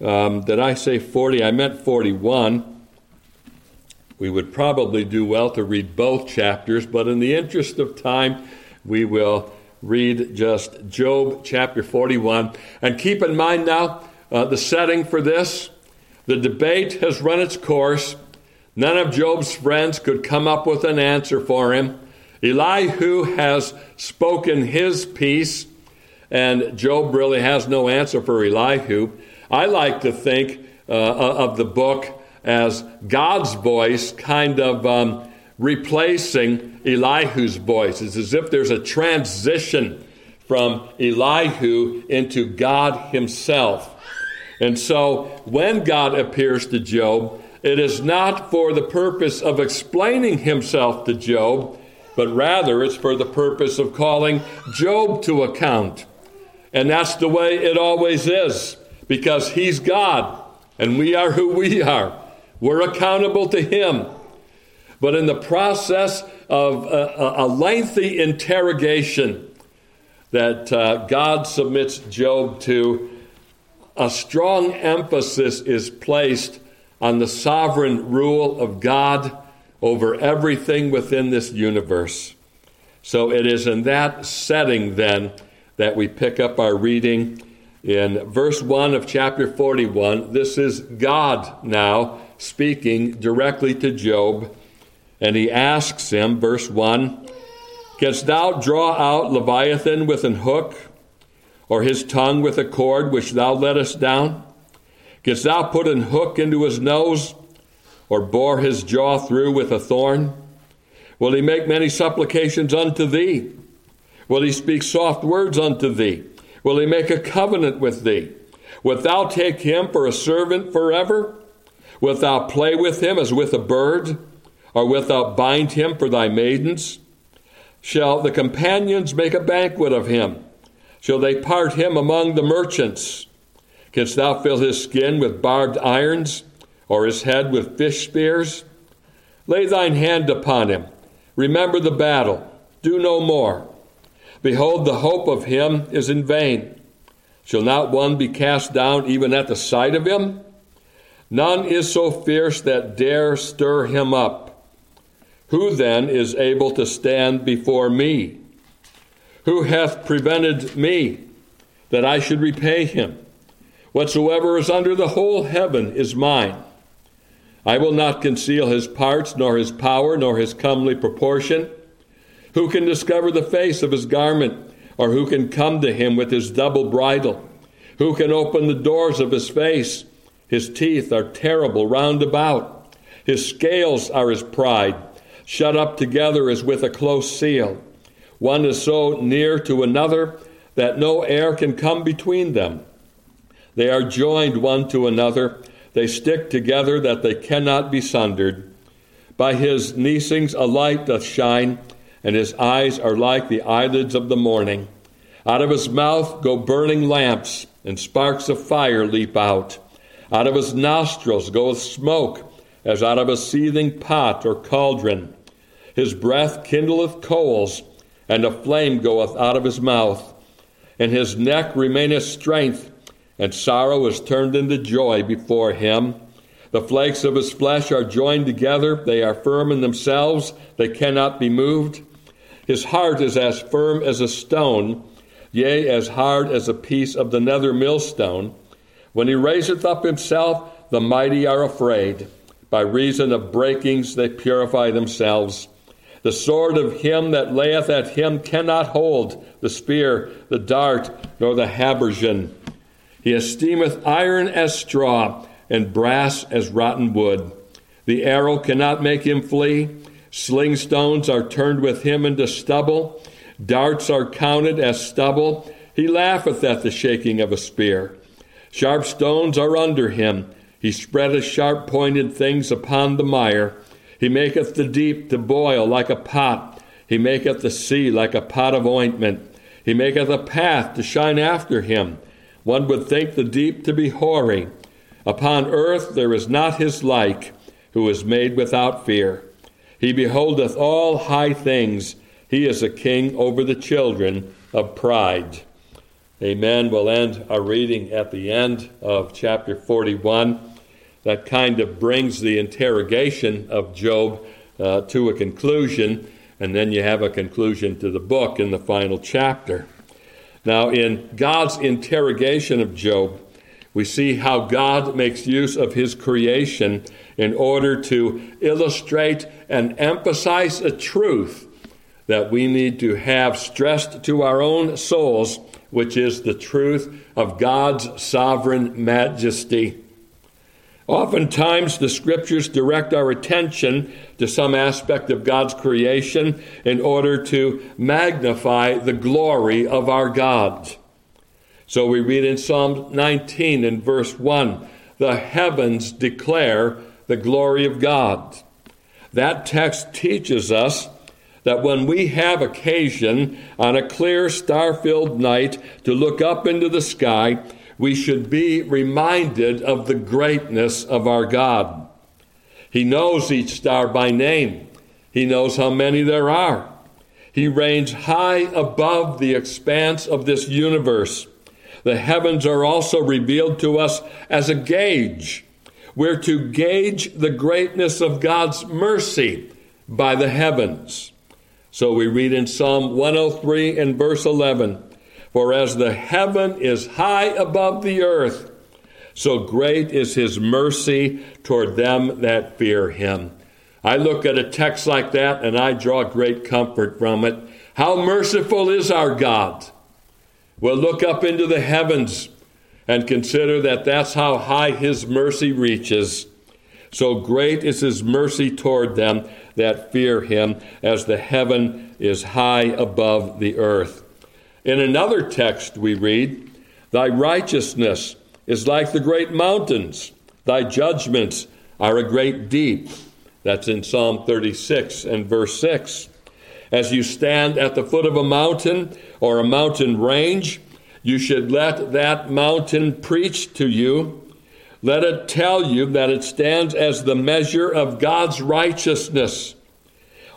Um, did I say 40? I meant 41. We would probably do well to read both chapters, but in the interest of time, we will read just Job chapter 41. And keep in mind now uh, the setting for this. The debate has run its course. None of Job's friends could come up with an answer for him. Elihu has spoken his piece, and Job really has no answer for Elihu. I like to think uh, of the book as God's voice kind of um, replacing Elihu's voice. It's as if there's a transition from Elihu into God himself. And so when God appears to Job, it is not for the purpose of explaining himself to Job, but rather it's for the purpose of calling Job to account. And that's the way it always is, because he's God and we are who we are. We're accountable to him. But in the process of a, a lengthy interrogation that uh, God submits Job to, a strong emphasis is placed on the sovereign rule of God over everything within this universe. So it is in that setting then that we pick up our reading in verse 1 of chapter 41. This is God now speaking directly to Job. And he asks him, verse 1 Canst thou draw out Leviathan with an hook, or his tongue with a cord which thou lettest down? Canst thou put an hook into his nose, or bore his jaw through with a thorn? Will he make many supplications unto thee? Will he speak soft words unto thee? Will he make a covenant with thee? Wilt thou take him for a servant forever? Wilt thou play with him as with a bird? or wilt thou bind him for thy maidens? Shall the companions make a banquet of him? Shall they part him among the merchants? Canst thou fill his skin with barbed irons, or his head with fish spears? Lay thine hand upon him. Remember the battle. Do no more. Behold, the hope of him is in vain. Shall not one be cast down even at the sight of him? None is so fierce that dare stir him up. Who then is able to stand before me? Who hath prevented me that I should repay him? Whatsoever is under the whole heaven is mine. I will not conceal his parts, nor his power, nor his comely proportion. Who can discover the face of his garment, or who can come to him with his double bridle? Who can open the doors of his face? His teeth are terrible round about. His scales are his pride shut up together as with a close seal. One is so near to another that no air can come between them. They are joined one to another. They stick together that they cannot be sundered. By his neesings a light doth shine, and his eyes are like the eyelids of the morning. Out of his mouth go burning lamps, and sparks of fire leap out. Out of his nostrils goeth smoke, as out of a seething pot or cauldron. His breath kindleth coals, and a flame goeth out of his mouth. In his neck remaineth strength, and sorrow is turned into joy before him. The flakes of his flesh are joined together, they are firm in themselves, they cannot be moved. His heart is as firm as a stone, yea, as hard as a piece of the nether millstone. When he raiseth up himself, the mighty are afraid. By reason of breakings, they purify themselves. The sword of him that layeth at him cannot hold the spear, the dart, nor the habergeon. He esteemeth iron as straw, and brass as rotten wood. The arrow cannot make him flee. Sling stones are turned with him into stubble. Darts are counted as stubble. He laugheth at the shaking of a spear. Sharp stones are under him. He spreadeth sharp pointed things upon the mire. He maketh the deep to boil like a pot. He maketh the sea like a pot of ointment. He maketh a path to shine after him. One would think the deep to be hoary. Upon earth there is not his like, who is made without fear. He beholdeth all high things. He is a king over the children of pride. Amen. We'll end our reading at the end of chapter 41. That kind of brings the interrogation of Job uh, to a conclusion, and then you have a conclusion to the book in the final chapter. Now, in God's interrogation of Job, we see how God makes use of his creation in order to illustrate and emphasize a truth that we need to have stressed to our own souls which is the truth of God's sovereign majesty. Oftentimes, the scriptures direct our attention to some aspect of God's creation in order to magnify the glory of our God. So we read in Psalm 19 in verse 1 the heavens declare the glory of God. That text teaches us that when we have occasion on a clear, star filled night to look up into the sky, we should be reminded of the greatness of our God. He knows each star by name, He knows how many there are. He reigns high above the expanse of this universe. The heavens are also revealed to us as a gauge. We're to gauge the greatness of God's mercy by the heavens. So we read in Psalm 103 and verse 11 For as the heaven is high above the earth, so great is his mercy toward them that fear him. I look at a text like that and I draw great comfort from it. How merciful is our God! Well, look up into the heavens and consider that that's how high his mercy reaches. So great is his mercy toward them that fear him, as the heaven is high above the earth. In another text, we read, Thy righteousness is like the great mountains, thy judgments are a great deep. That's in Psalm 36 and verse 6. As you stand at the foot of a mountain or a mountain range, you should let that mountain preach to you let it tell you that it stands as the measure of God's righteousness.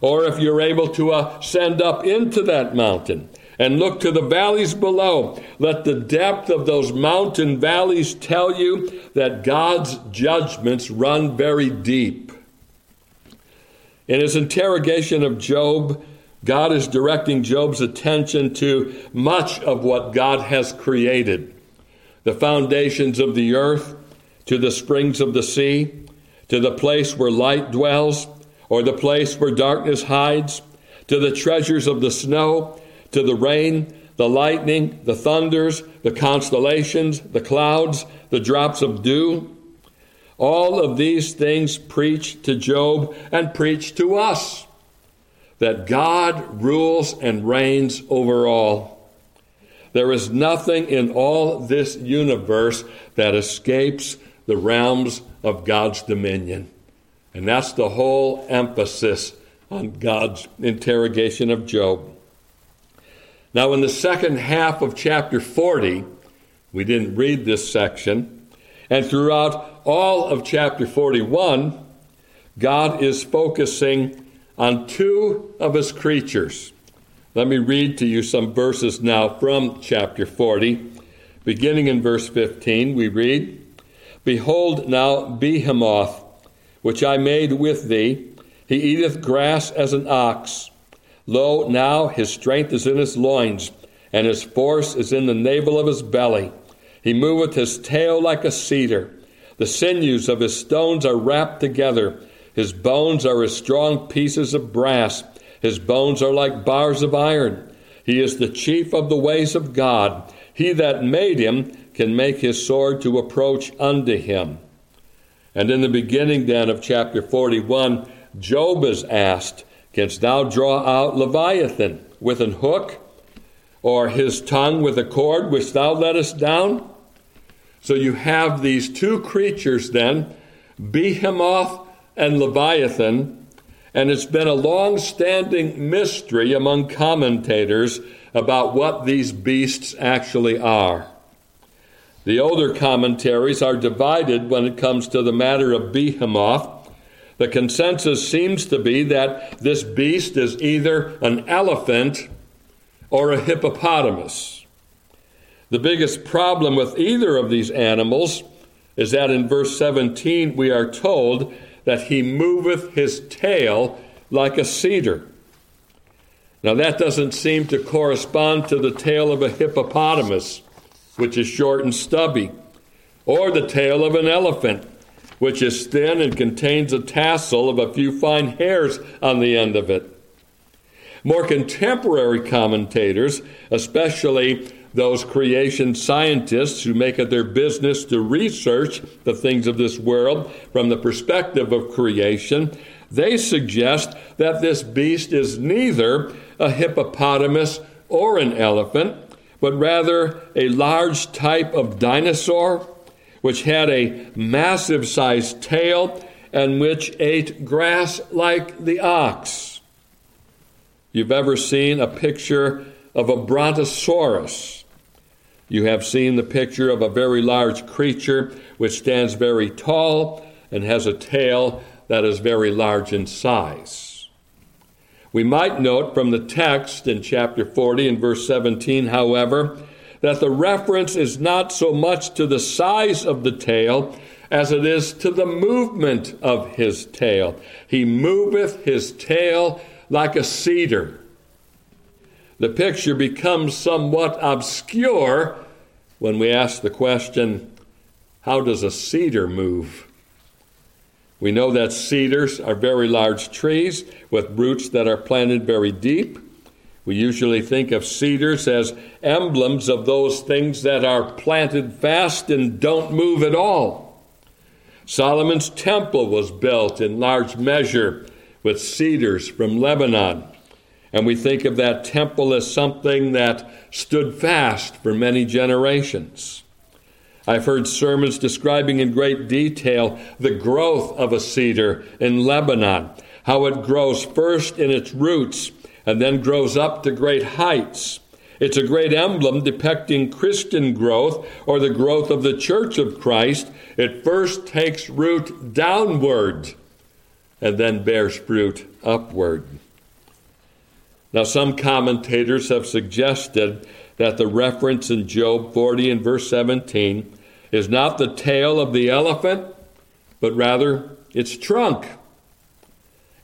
Or if you're able to uh, ascend up into that mountain and look to the valleys below, let the depth of those mountain valleys tell you that God's judgments run very deep. In his interrogation of Job, God is directing Job's attention to much of what God has created the foundations of the earth to the springs of the sea, to the place where light dwells, or the place where darkness hides, to the treasures of the snow, to the rain, the lightning, the thunders, the constellations, the clouds, the drops of dew. All of these things preach to Job and preach to us that God rules and reigns over all. There is nothing in all this universe that escapes the realms of God's dominion. And that's the whole emphasis on God's interrogation of Job. Now, in the second half of chapter 40, we didn't read this section, and throughout all of chapter 41, God is focusing on two of his creatures. Let me read to you some verses now from chapter 40. Beginning in verse 15, we read, Behold now Behemoth, which I made with thee. He eateth grass as an ox. Lo, now his strength is in his loins, and his force is in the navel of his belly. He moveth his tail like a cedar. The sinews of his stones are wrapped together. His bones are as strong pieces of brass. His bones are like bars of iron. He is the chief of the ways of God. He that made him can make his sword to approach unto him. And in the beginning then of chapter 41, Job is asked, Canst thou draw out Leviathan with an hook, or his tongue with a cord which thou lettest down? So you have these two creatures then, Behemoth and Leviathan, and it's been a long standing mystery among commentators about what these beasts actually are. The older commentaries are divided when it comes to the matter of behemoth. The consensus seems to be that this beast is either an elephant or a hippopotamus. The biggest problem with either of these animals is that in verse 17 we are told that he moveth his tail like a cedar. Now, that doesn't seem to correspond to the tail of a hippopotamus, which is short and stubby, or the tail of an elephant, which is thin and contains a tassel of a few fine hairs on the end of it. More contemporary commentators, especially those creation scientists who make it their business to research the things of this world from the perspective of creation, they suggest that this beast is neither a hippopotamus or an elephant, but rather a large type of dinosaur which had a massive sized tail and which ate grass like the ox. You've ever seen a picture of a brontosaurus? You have seen the picture of a very large creature which stands very tall and has a tail that is very large in size. We might note from the text in chapter 40 and verse 17, however, that the reference is not so much to the size of the tail as it is to the movement of his tail. He moveth his tail like a cedar. The picture becomes somewhat obscure when we ask the question, How does a cedar move? We know that cedars are very large trees with roots that are planted very deep. We usually think of cedars as emblems of those things that are planted fast and don't move at all. Solomon's temple was built in large measure with cedars from Lebanon. And we think of that temple as something that stood fast for many generations. I've heard sermons describing in great detail the growth of a cedar in Lebanon, how it grows first in its roots and then grows up to great heights. It's a great emblem depicting Christian growth or the growth of the Church of Christ. It first takes root downward and then bears fruit upward. Now, some commentators have suggested that the reference in Job 40 and verse 17 is not the tail of the elephant, but rather its trunk.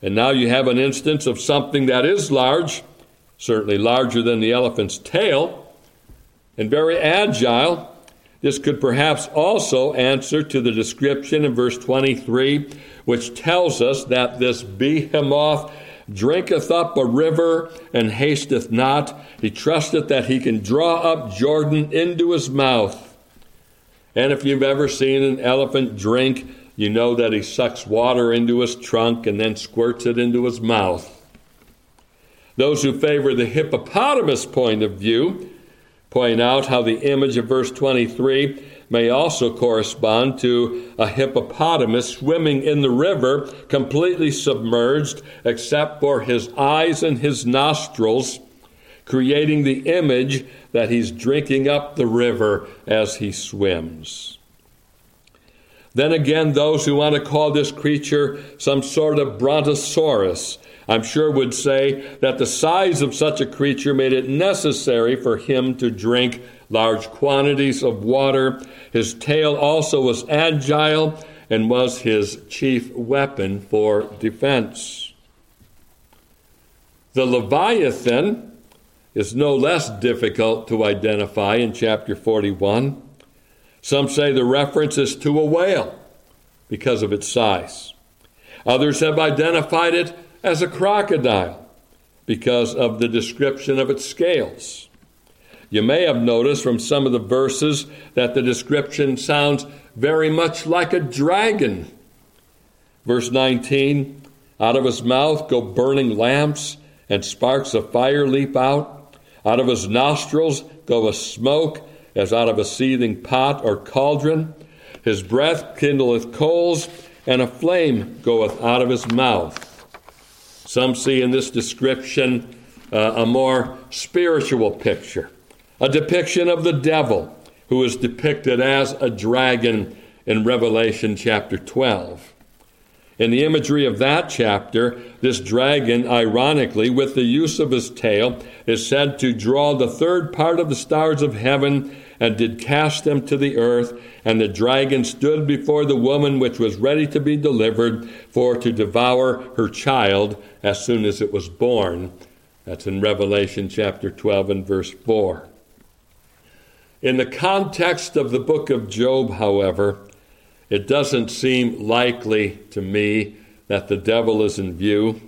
And now you have an instance of something that is large, certainly larger than the elephant's tail, and very agile. This could perhaps also answer to the description in verse 23, which tells us that this behemoth drinketh up a river and hasteth not. He trusteth that he can draw up Jordan into his mouth. And if you've ever seen an elephant drink, you know that he sucks water into his trunk and then squirts it into his mouth. Those who favor the hippopotamus point of view point out how the image of verse 23 may also correspond to a hippopotamus swimming in the river, completely submerged except for his eyes and his nostrils, creating the image that he's drinking up the river as he swims. Then again, those who want to call this creature some sort of brontosaurus, I'm sure would say that the size of such a creature made it necessary for him to drink large quantities of water. His tail also was agile and was his chief weapon for defense. The Leviathan is no less difficult to identify in chapter 41. Some say the reference is to a whale because of its size. Others have identified it as a crocodile because of the description of its scales. You may have noticed from some of the verses that the description sounds very much like a dragon. Verse 19 Out of his mouth go burning lamps, and sparks of fire leap out. Out of his nostrils go a smoke as out of a seething pot or cauldron. His breath kindleth coals, and a flame goeth out of his mouth. Some see in this description uh, a more spiritual picture a depiction of the devil, who is depicted as a dragon in Revelation chapter 12. In the imagery of that chapter, this dragon, ironically, with the use of his tail, is said to draw the third part of the stars of heaven and did cast them to the earth. And the dragon stood before the woman which was ready to be delivered, for to devour her child as soon as it was born. That's in Revelation chapter 12 and verse 4. In the context of the book of Job, however, it doesn't seem likely to me that the devil is in view.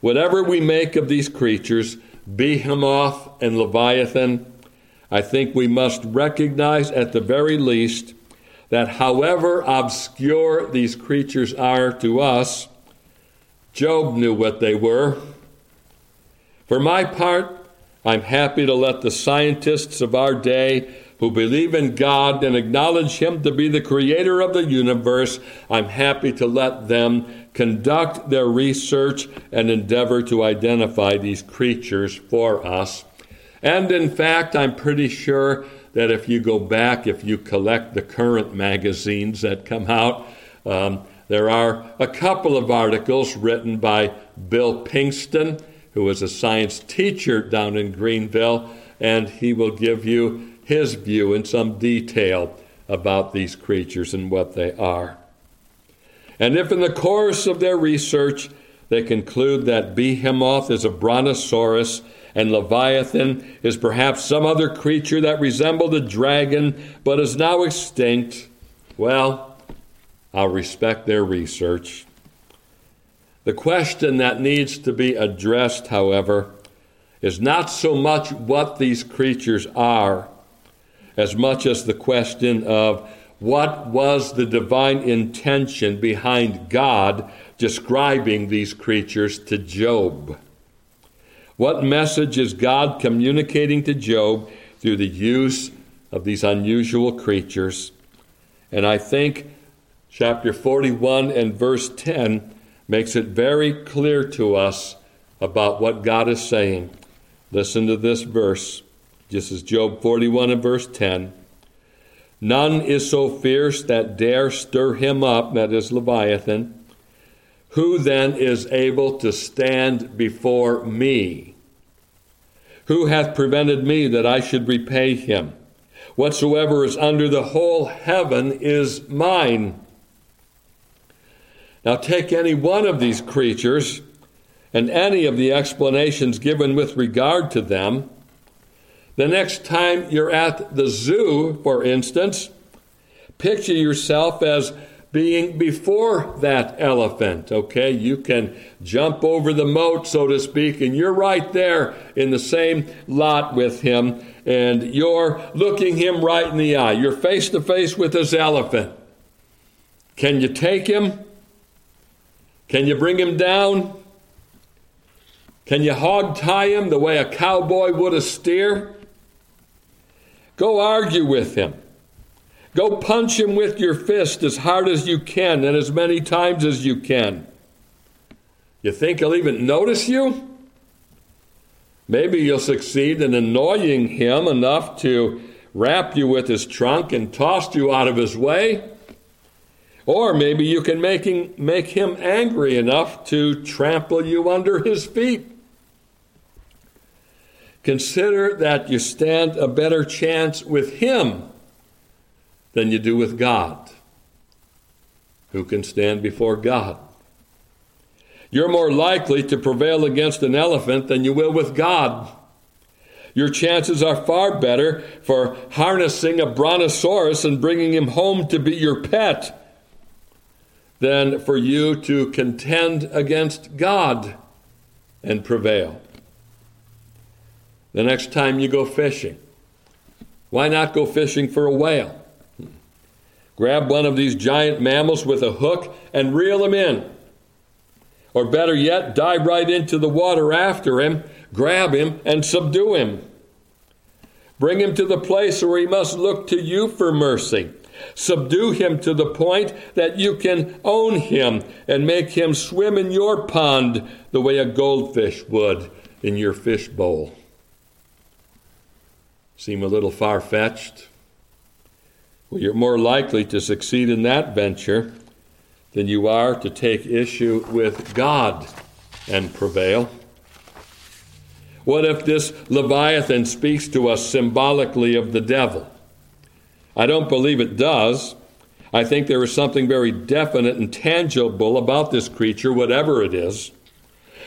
Whatever we make of these creatures, Behemoth and Leviathan, I think we must recognize at the very least that however obscure these creatures are to us, Job knew what they were. For my part, I'm happy to let the scientists of our day who believe in God and acknowledge Him to be the creator of the universe, I'm happy to let them conduct their research and endeavor to identify these creatures for us. And in fact, I'm pretty sure that if you go back, if you collect the current magazines that come out, um, there are a couple of articles written by Bill Pinkston, who is a science teacher down in Greenville, and he will give you his view in some detail about these creatures and what they are. And if in the course of their research they conclude that Behemoth is a brontosaurus and Leviathan is perhaps some other creature that resembled a dragon but is now extinct, well, I'll respect their research. The question that needs to be addressed, however, is not so much what these creatures are, as much as the question of what was the divine intention behind God describing these creatures to Job. What message is God communicating to Job through the use of these unusual creatures? And I think chapter 41 and verse 10 makes it very clear to us about what God is saying. Listen to this verse. This is Job 41 and verse 10. None is so fierce that dare stir him up, that is Leviathan. Who then is able to stand before me? Who hath prevented me that I should repay him? Whatsoever is under the whole heaven is mine. Now take any one of these creatures and any of the explanations given with regard to them. The next time you're at the zoo, for instance, picture yourself as being before that elephant, okay? You can jump over the moat, so to speak, and you're right there in the same lot with him, and you're looking him right in the eye. You're face to face with this elephant. Can you take him? Can you bring him down? Can you hog tie him the way a cowboy would a steer? Go argue with him. Go punch him with your fist as hard as you can and as many times as you can. You think he'll even notice you? Maybe you'll succeed in annoying him enough to wrap you with his trunk and toss you out of his way. Or maybe you can make him, make him angry enough to trample you under his feet. Consider that you stand a better chance with him than you do with God. Who can stand before God? You're more likely to prevail against an elephant than you will with God. Your chances are far better for harnessing a brontosaurus and bringing him home to be your pet than for you to contend against God and prevail. The next time you go fishing, why not go fishing for a whale? Grab one of these giant mammals with a hook and reel him in. Or better yet, dive right into the water after him, grab him, and subdue him. Bring him to the place where he must look to you for mercy Subdue him to the point that you can own him and make him swim in your pond the way a goldfish would in your fish bowl. Seem a little far fetched? Well, you're more likely to succeed in that venture than you are to take issue with God and prevail. What if this Leviathan speaks to us symbolically of the devil? I don't believe it does. I think there is something very definite and tangible about this creature, whatever it is.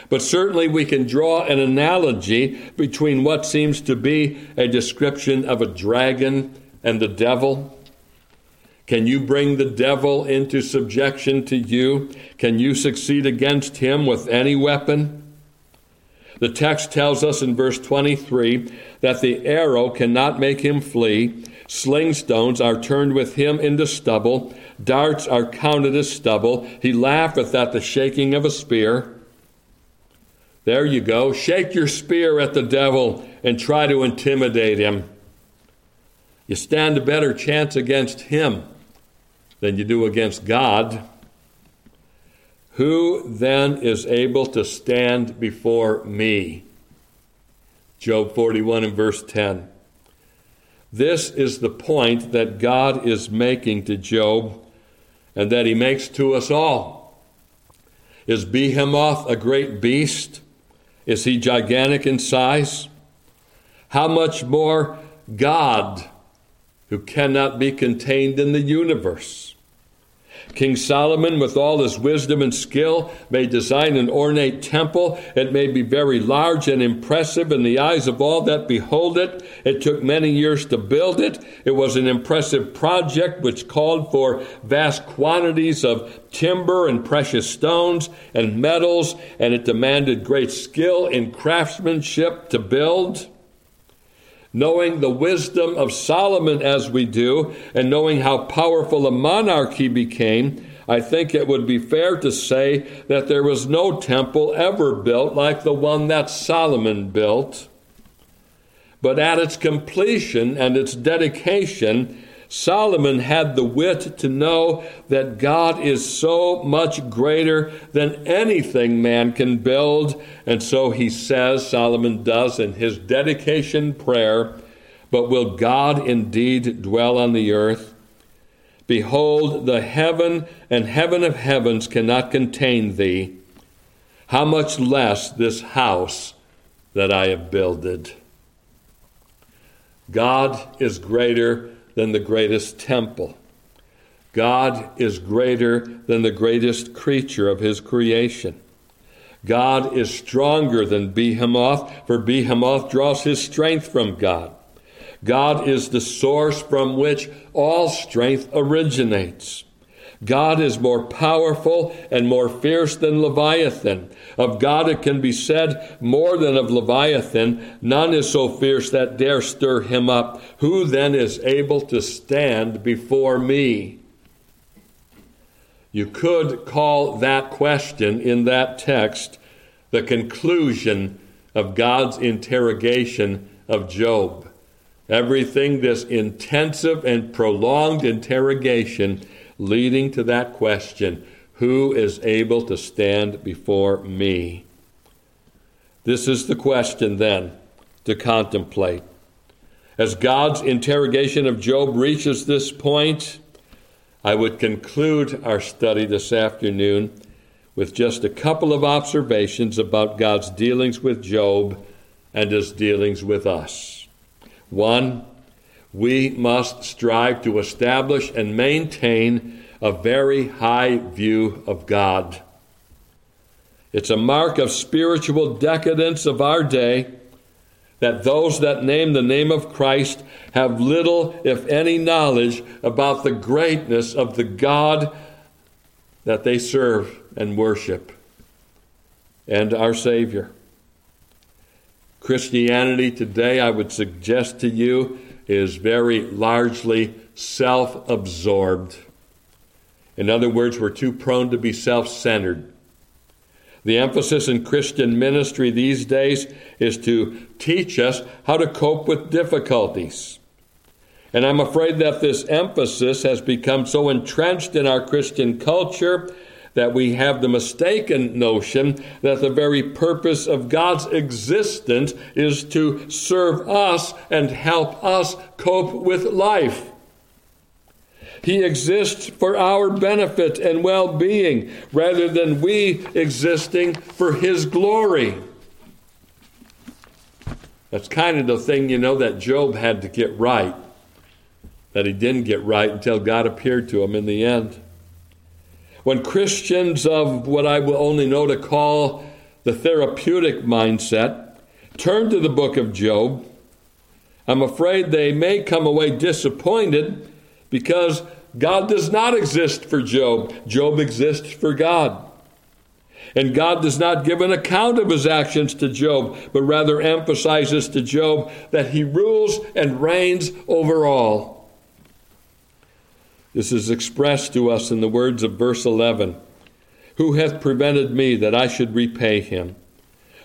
But certainly we can draw an analogy between what seems to be a description of a dragon and the devil. Can you bring the devil into subjection to you? Can you succeed against him with any weapon? The text tells us in verse 23 that the arrow cannot make him flee. Sling stones are turned with him into stubble. Darts are counted as stubble. He laugheth at the shaking of a spear. There you go. Shake your spear at the devil and try to intimidate him. You stand a better chance against him than you do against God. Who then is able to stand before me? Job 41 and verse 10. This is the point that God is making to Job and that he makes to us all. Is Behemoth a great beast? Is he gigantic in size? How much more God, who cannot be contained in the universe? King Solomon, with all his wisdom and skill, may design an ornate temple. It may be very large and impressive in the eyes of all that behold it. It took many years to build it. It was an impressive project which called for vast quantities of timber and precious stones and metals, and it demanded great skill in craftsmanship to build knowing the wisdom of Solomon as we do, and knowing how powerful a monarch he became, I think it would be fair to say that there was no temple ever built like the one that Solomon built. But at its completion and its dedication, Solomon had the wit to know that God is so much greater than anything man can build. And so he says, Solomon does in his dedication prayer, But will God indeed dwell on the earth? Behold, the heaven and heaven of heavens cannot contain thee. How much less this house that I have builded? God is greater than the greatest temple. God is greater than the greatest creature of his creation. God is stronger than Behemoth, for Behemoth draws his strength from God. God is the source from which all strength originates. God is more powerful and more fierce than Leviathan. Of God it can be said more than of Leviathan, none is so fierce that dare stir him up. Who then is able to stand before me? You could call that question in that text the conclusion of God's interrogation of Job. Everything, this intensive and prolonged interrogation, leading to that question who is able to stand before me? This is the question then to contemplate. As God's interrogation of Job reaches this point, I would conclude our study this afternoon with just a couple of observations about God's dealings with Job and his dealings with us. One, we must strive to establish and maintain a very high view of God. It's a mark of spiritual decadence of our day that those that name the name of Christ have little, if any, knowledge about the greatness of the God that they serve and worship and our Savior. Christianity today, I would suggest to you, is very largely self absorbed. In other words, we're too prone to be self centered. The emphasis in Christian ministry these days is to teach us how to cope with difficulties. And I'm afraid that this emphasis has become so entrenched in our Christian culture that we have the mistaken notion that the very purpose of God's existence is to serve us and help us cope with life. He exists for our benefit and well being rather than we existing for His glory. That's kind of the thing, you know, that Job had to get right, that he didn't get right until God appeared to him in the end. When Christians of what I will only know to call the therapeutic mindset turn to the book of Job, I'm afraid they may come away disappointed because God does not exist for Job. Job exists for God. And God does not give an account of his actions to Job, but rather emphasizes to Job that he rules and reigns over all. This is expressed to us in the words of verse 11 Who hath prevented me that I should repay him?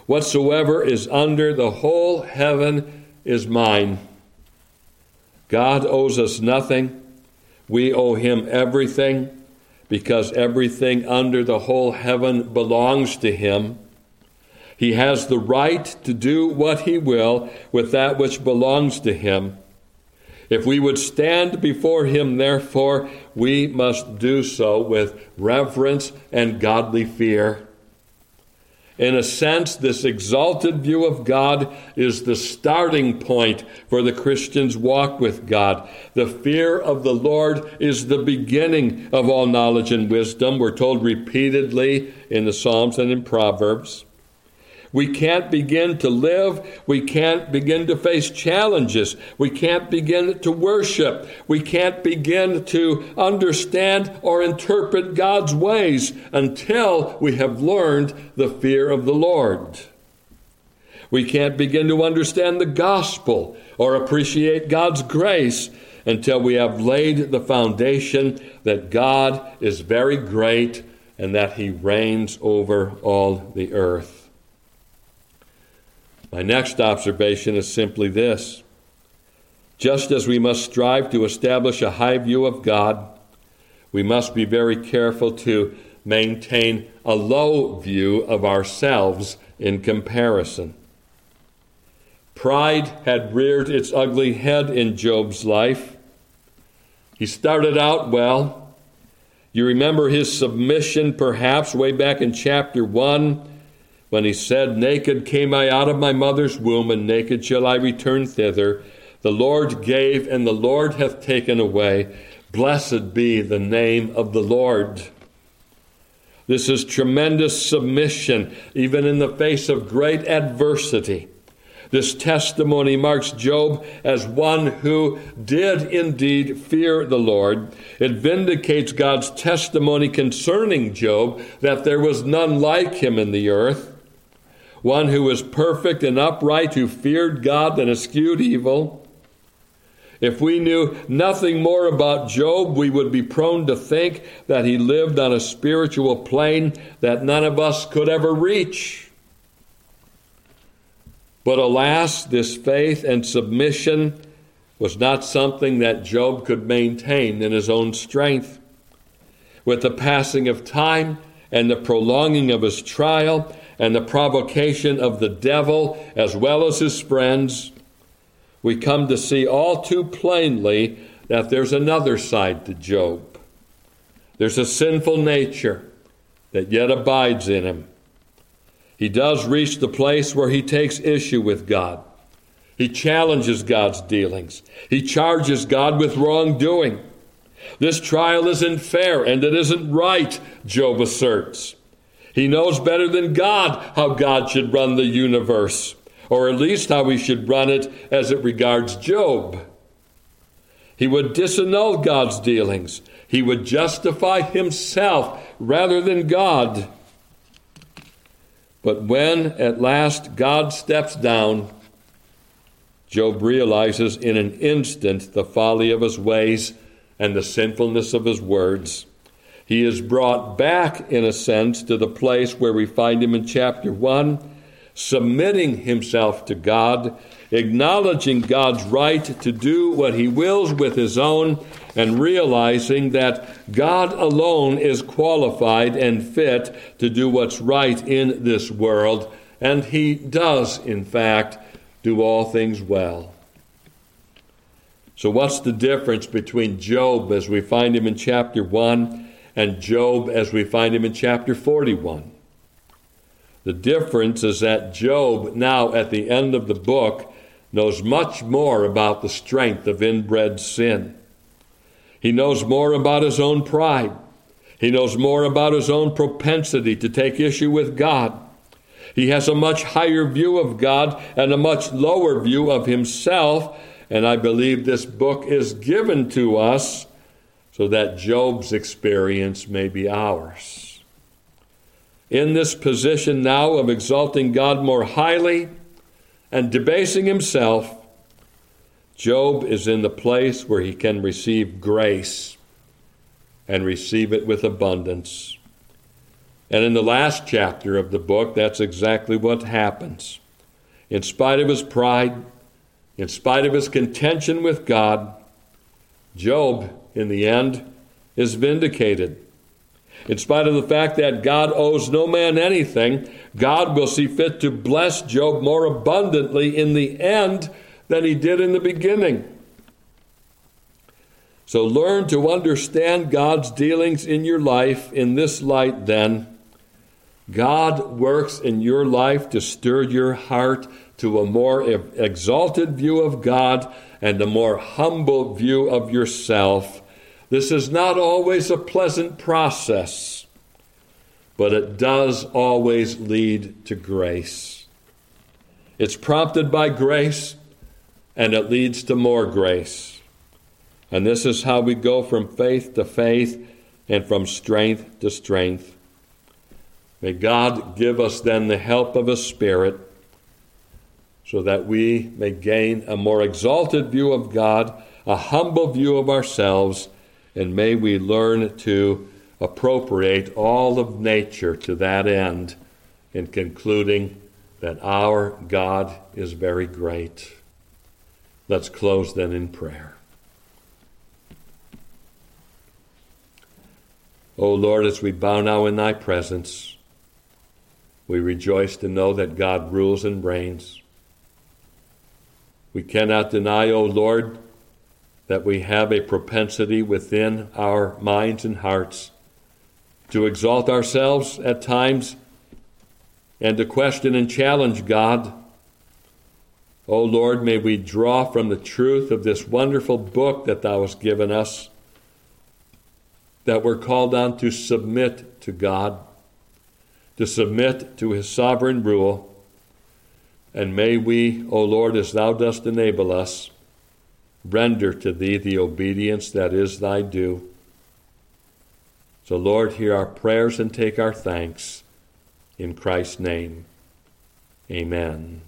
Whatsoever is under the whole heaven is mine. God owes us nothing. We owe him everything because everything under the whole heaven belongs to him. He has the right to do what he will with that which belongs to him. If we would stand before him, therefore, we must do so with reverence and godly fear. In a sense, this exalted view of God is the starting point for the Christian's walk with God. The fear of the Lord is the beginning of all knowledge and wisdom. We're told repeatedly in the Psalms and in Proverbs. We can't begin to live. We can't begin to face challenges. We can't begin to worship. We can't begin to understand or interpret God's ways until we have learned the fear of the Lord. We can't begin to understand the gospel or appreciate God's grace until we have laid the foundation that God is very great and that He reigns over all the earth. My next observation is simply this just as we must strive to establish a high view of God, we must be very careful to maintain a low view of ourselves in comparison. Pride had reared its ugly head in Job's life. He started out well. You remember his submission, perhaps, way back in chapter 1 when he said, Naked came I out of my mother's womb, and naked shall I return thither. The Lord gave, and the Lord hath taken away. Blessed be the name of the Lord. This is tremendous submission, even in the face of great adversity. This testimony marks Job as one who did indeed fear the Lord. It vindicates God's testimony concerning Job that there was none like him in the earth one who was perfect and upright, who feared God and eschewed evil. If we knew nothing more about Job, we would be prone to think that he lived on a spiritual plane that none of us could ever reach. But alas, this faith and submission was not something that Job could maintain in his own strength. With the passing of time and the prolonging of his trial, and the provocation of the devil as well as his friends, we come to see all too plainly that there's another side to Job. There's a sinful nature that yet abides in him. He does reach the place where he takes issue with God. He challenges God's dealings. He charges God with wrongdoing. This trial isn't fair and it isn't right, Job asserts. He knows better than God how God should run the universe, or at least how he should run it as it regards Job. He would disannul God's dealings. He would justify himself rather than God. But when at last God steps down, Job realizes in an instant the folly of his ways and the sinfulness of his words. He is brought back, in a sense, to the place where we find him in chapter 1, submitting himself to God, acknowledging God's right to do what he wills with his own, and realizing that God alone is qualified and fit to do what's right in this world, and he does, in fact, do all things well. So, what's the difference between Job as we find him in chapter 1 and Job as we find him in chapter 41. The difference is that Job, now at the end of the book, knows much more about the strength of inbred sin. He knows more about his own pride. He knows more about his own propensity to take issue with God. He has a much higher view of God and a much lower view of himself. And I believe this book is given to us so that Job's experience may be ours. In this position now of exalting God more highly and debasing himself, Job is in the place where he can receive grace and receive it with abundance. And in the last chapter of the book, that's exactly what happens. In spite of his pride, in spite of his contention with God, Job, in the end, is vindicated. In spite of the fact that God owes no man anything, God will see fit to bless Job more abundantly in the end than he did in the beginning. So learn to understand God's dealings in your life in this light, then, God works in your life to stir your heart to a more exalted view of God and a more humble view of yourself. This is not always a pleasant process, but it does always lead to grace. It's prompted by grace and it leads to more grace. And this is how we go from faith to faith and from strength to strength. May God give us then the help of His Spirit so that we may gain a more exalted view of God, a humble view of ourselves, and may we learn to appropriate all of nature to that end in concluding that our God is very great. Let's close then in prayer. O Lord, as we bow now in thy presence, we rejoice to know that God rules and reigns. We cannot deny, O Lord, that we have a propensity within our minds and hearts to exalt ourselves at times and to question and challenge God. O Lord, may we draw from the truth of this wonderful book that Thou hast given us that we're called on to submit to God to submit to his sovereign rule. And may we, O Lord, as thou dost enable us, render to thee the obedience that is thy due. So, Lord, hear our prayers and take our thanks. In Christ's name, amen.